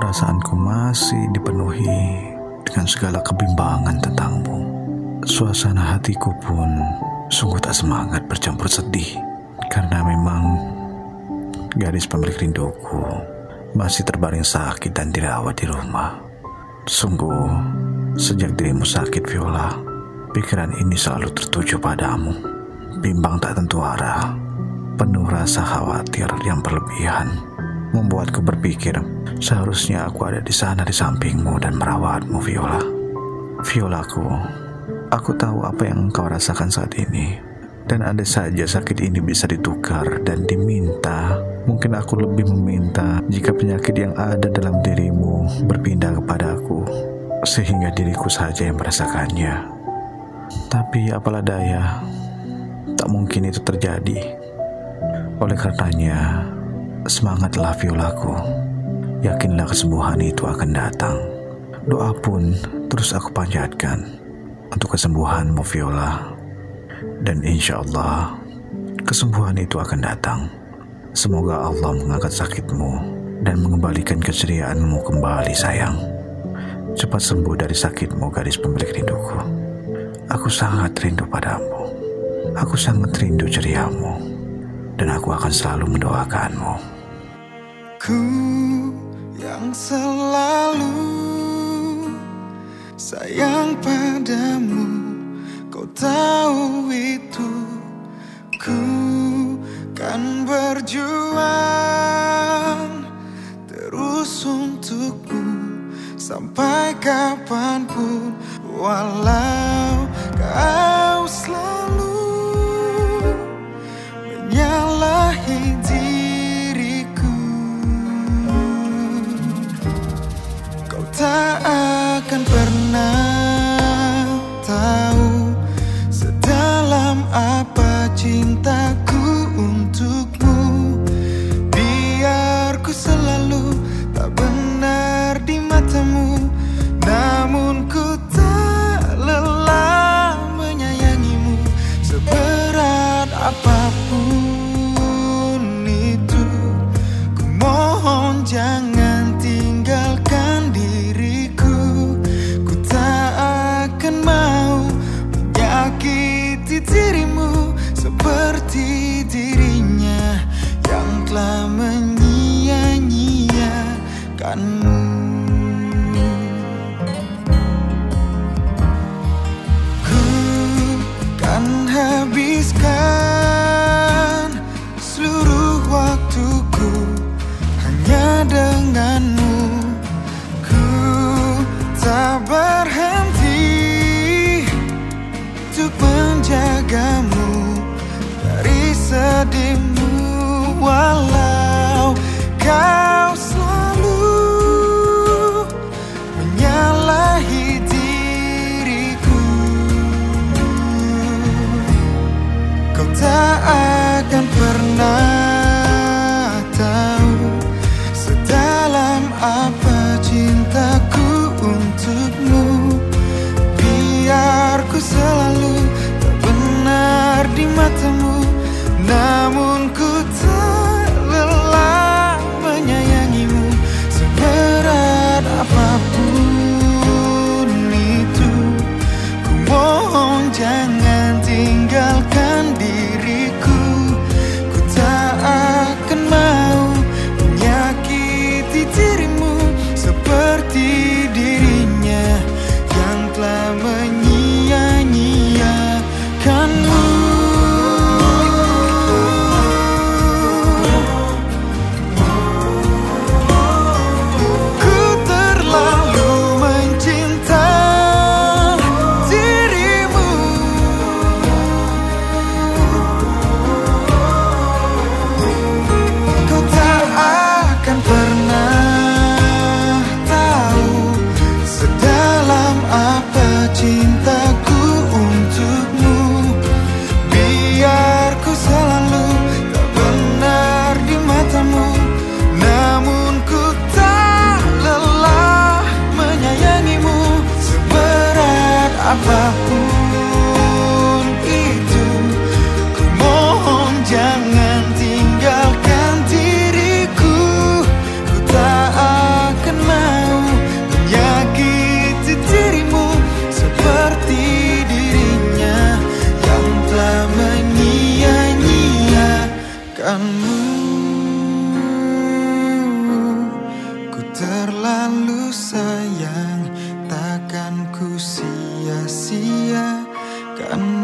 perasaanku masih dipenuhi dengan segala kebimbangan tentangmu. Suasana hatiku pun sungguh tak semangat bercampur sedih karena memang gadis pemilik rinduku masih terbaring sakit dan dirawat di rumah. Sungguh, sejak dirimu sakit Viola, pikiran ini selalu tertuju padamu. Bimbang tak tentu arah, penuh rasa khawatir yang berlebihan, membuatku berpikir seharusnya aku ada di sana di sampingmu dan merawatmu Viola. Violaku, aku tahu apa yang kau rasakan saat ini. Dan ada saja sakit ini bisa ditukar dan diminta. Mungkin aku lebih meminta jika penyakit yang ada dalam dirimu berpindah kepadaku, sehingga diriku saja yang merasakannya. Tapi apalah daya, tak mungkin itu terjadi. Oleh karenanya, semangatlah violaku. Yakinlah kesembuhan itu akan datang. Doa pun terus aku panjatkan untuk kesembuhanmu Viola dan insya Allah kesembuhan itu akan datang. Semoga Allah mengangkat sakitmu dan mengembalikan keceriaanmu kembali sayang. Cepat sembuh dari sakitmu gadis pemilik rinduku. Aku sangat rindu padamu. Aku sangat rindu ceriamu. Dan aku akan selalu mendoakanmu. Ku yang selalu sayang padamu Kau tahu itu Ku kan berjuang Terus untukmu Sampai kapan pun Walau kau selalu cintaku tak berhenti untuk menjagamu. Sedihmu walau kau selalu menyalahi diriku. Kau tak akan matamu sia-sia Kan